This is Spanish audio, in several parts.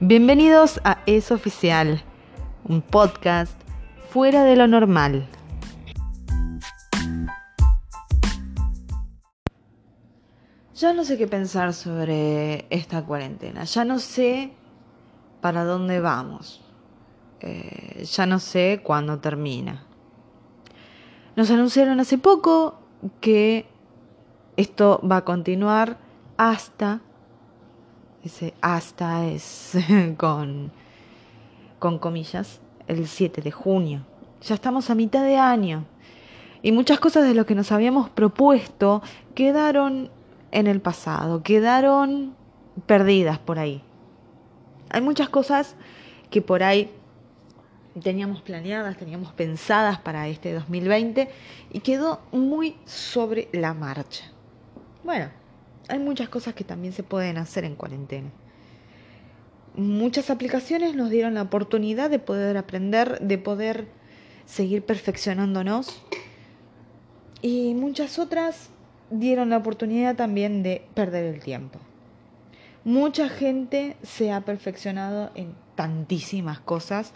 Bienvenidos a Es Oficial, un podcast fuera de lo normal. Ya no sé qué pensar sobre esta cuarentena, ya no sé para dónde vamos, eh, ya no sé cuándo termina. Nos anunciaron hace poco que esto va a continuar hasta, hasta es con, con comillas, el 7 de junio. Ya estamos a mitad de año y muchas cosas de lo que nos habíamos propuesto quedaron en el pasado, quedaron perdidas por ahí. Hay muchas cosas que por ahí teníamos planeadas, teníamos pensadas para este 2020 y quedó muy sobre la marcha. Bueno, hay muchas cosas que también se pueden hacer en cuarentena. Muchas aplicaciones nos dieron la oportunidad de poder aprender, de poder seguir perfeccionándonos y muchas otras dieron la oportunidad también de perder el tiempo. Mucha gente se ha perfeccionado en tantísimas cosas,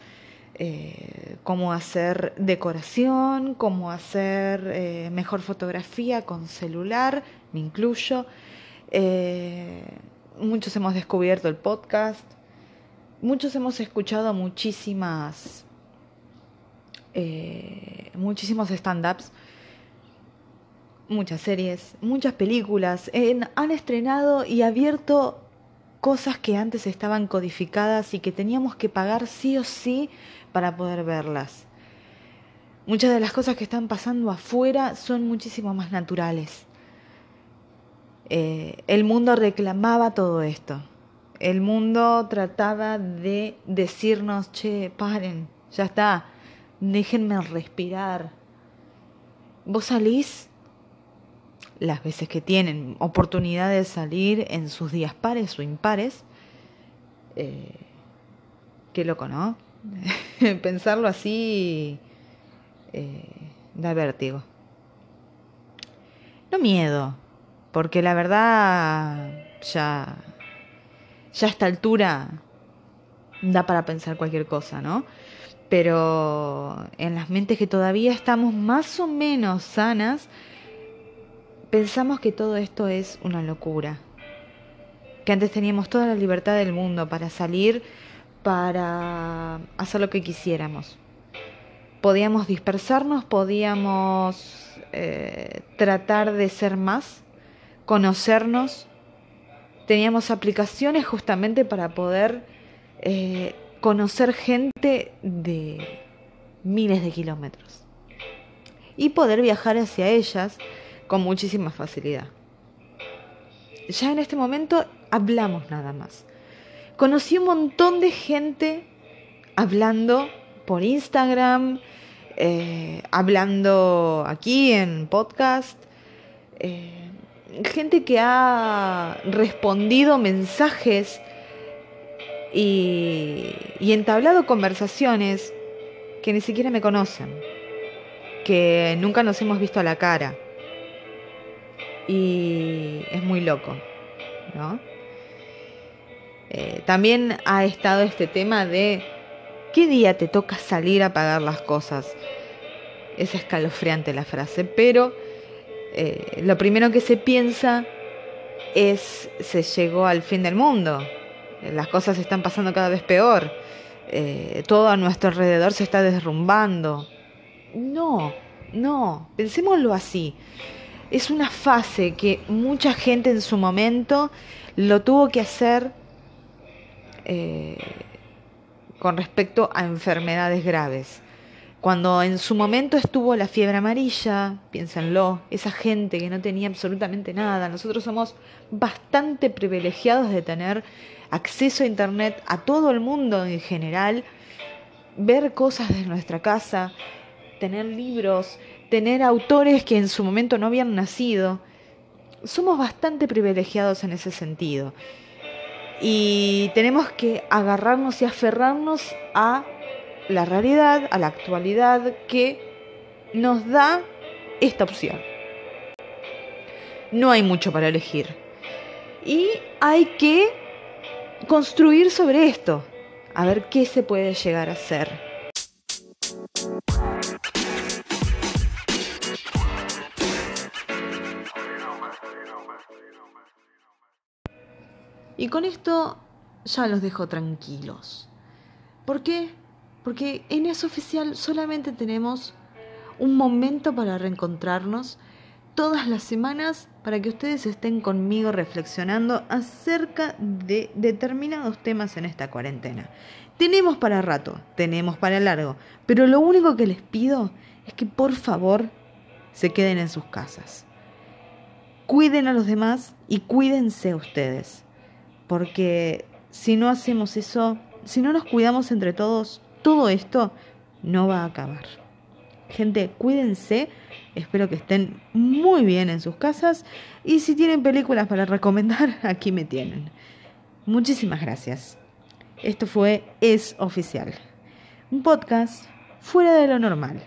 eh, como hacer decoración, como hacer eh, mejor fotografía con celular, me incluyo. Eh, muchos hemos descubierto el podcast, muchos hemos escuchado muchísimas, muchísimos stand-ups muchas series, muchas películas, han estrenado y abierto cosas que antes estaban codificadas y que teníamos que pagar sí o sí para poder verlas. Muchas de las cosas que están pasando afuera son muchísimo más naturales. Eh, el mundo reclamaba todo esto. El mundo trataba de decirnos, che, paren, ya está, déjenme respirar. Vos salís las veces que tienen oportunidad de salir en sus días pares o impares. Eh, qué loco, ¿no? Pensarlo así eh, da vértigo. No miedo, porque la verdad ya, ya a esta altura da para pensar cualquier cosa, ¿no? Pero en las mentes que todavía estamos más o menos sanas, pensamos que todo esto es una locura, que antes teníamos toda la libertad del mundo para salir, para hacer lo que quisiéramos. Podíamos dispersarnos, podíamos eh, tratar de ser más, conocernos. Teníamos aplicaciones justamente para poder eh, conocer gente de miles de kilómetros y poder viajar hacia ellas con muchísima facilidad. Ya en este momento hablamos nada más. Conocí un montón de gente hablando por Instagram, eh, hablando aquí en podcast, eh, gente que ha respondido mensajes y, entablado conversaciones que ni siquiera me conocen, que nunca nos hemos visto a la cara y es muy loco, ¿no? Eh, también ha estado este tema de qué día te toca salir a pagar las cosas. Es escalofriante la frase, pero eh, lo primero que se piensa es se llegó al fin del mundo. Las cosas están pasando cada vez peor. Eh, todo a nuestro alrededor se está derrumbando. No, no, pensémoslo así es una fase que mucha gente en su momento lo tuvo que hacer eh, con respecto a enfermedades graves. Cuando en su momento estuvo la fiebre amarilla, piénsenlo, esa gente que no tenía absolutamente nada, nosotros somos bastante privilegiados de tener acceso a Internet a todo el mundo en general, ver cosas de nuestra casa, tener libros, tener autores que en su momento no habían nacido. Somos bastante privilegiados en ese sentido. Y tenemos que agarrarnos y aferrarnos a la realidad, a la actualidad que nos da esta opción. No hay mucho para elegir. Y hay que construir sobre esto, a ver qué se puede llegar a hacer. Y con esto ya los dejo tranquilos. ¿Por qué? Porque en eso oficial solamente tenemos un momento para reencontrarnos todas las semanas para que ustedes estén conmigo reflexionando acerca de determinados temas en esta cuarentena. Tenemos para rato, tenemos para largo, pero lo único que les pido es que por favor se queden en sus casas. Cuiden a los demás y cuídense ustedes, porque si no hacemos eso, si no nos cuidamos entre todos, todo esto no va a acabar. Gente, cuídense. Espero que estén muy bien en sus casas. Y si tienen películas para recomendar, aquí me tienen. Muchísimas gracias. Esto fue Es Oficial. Un podcast fuera de lo normal.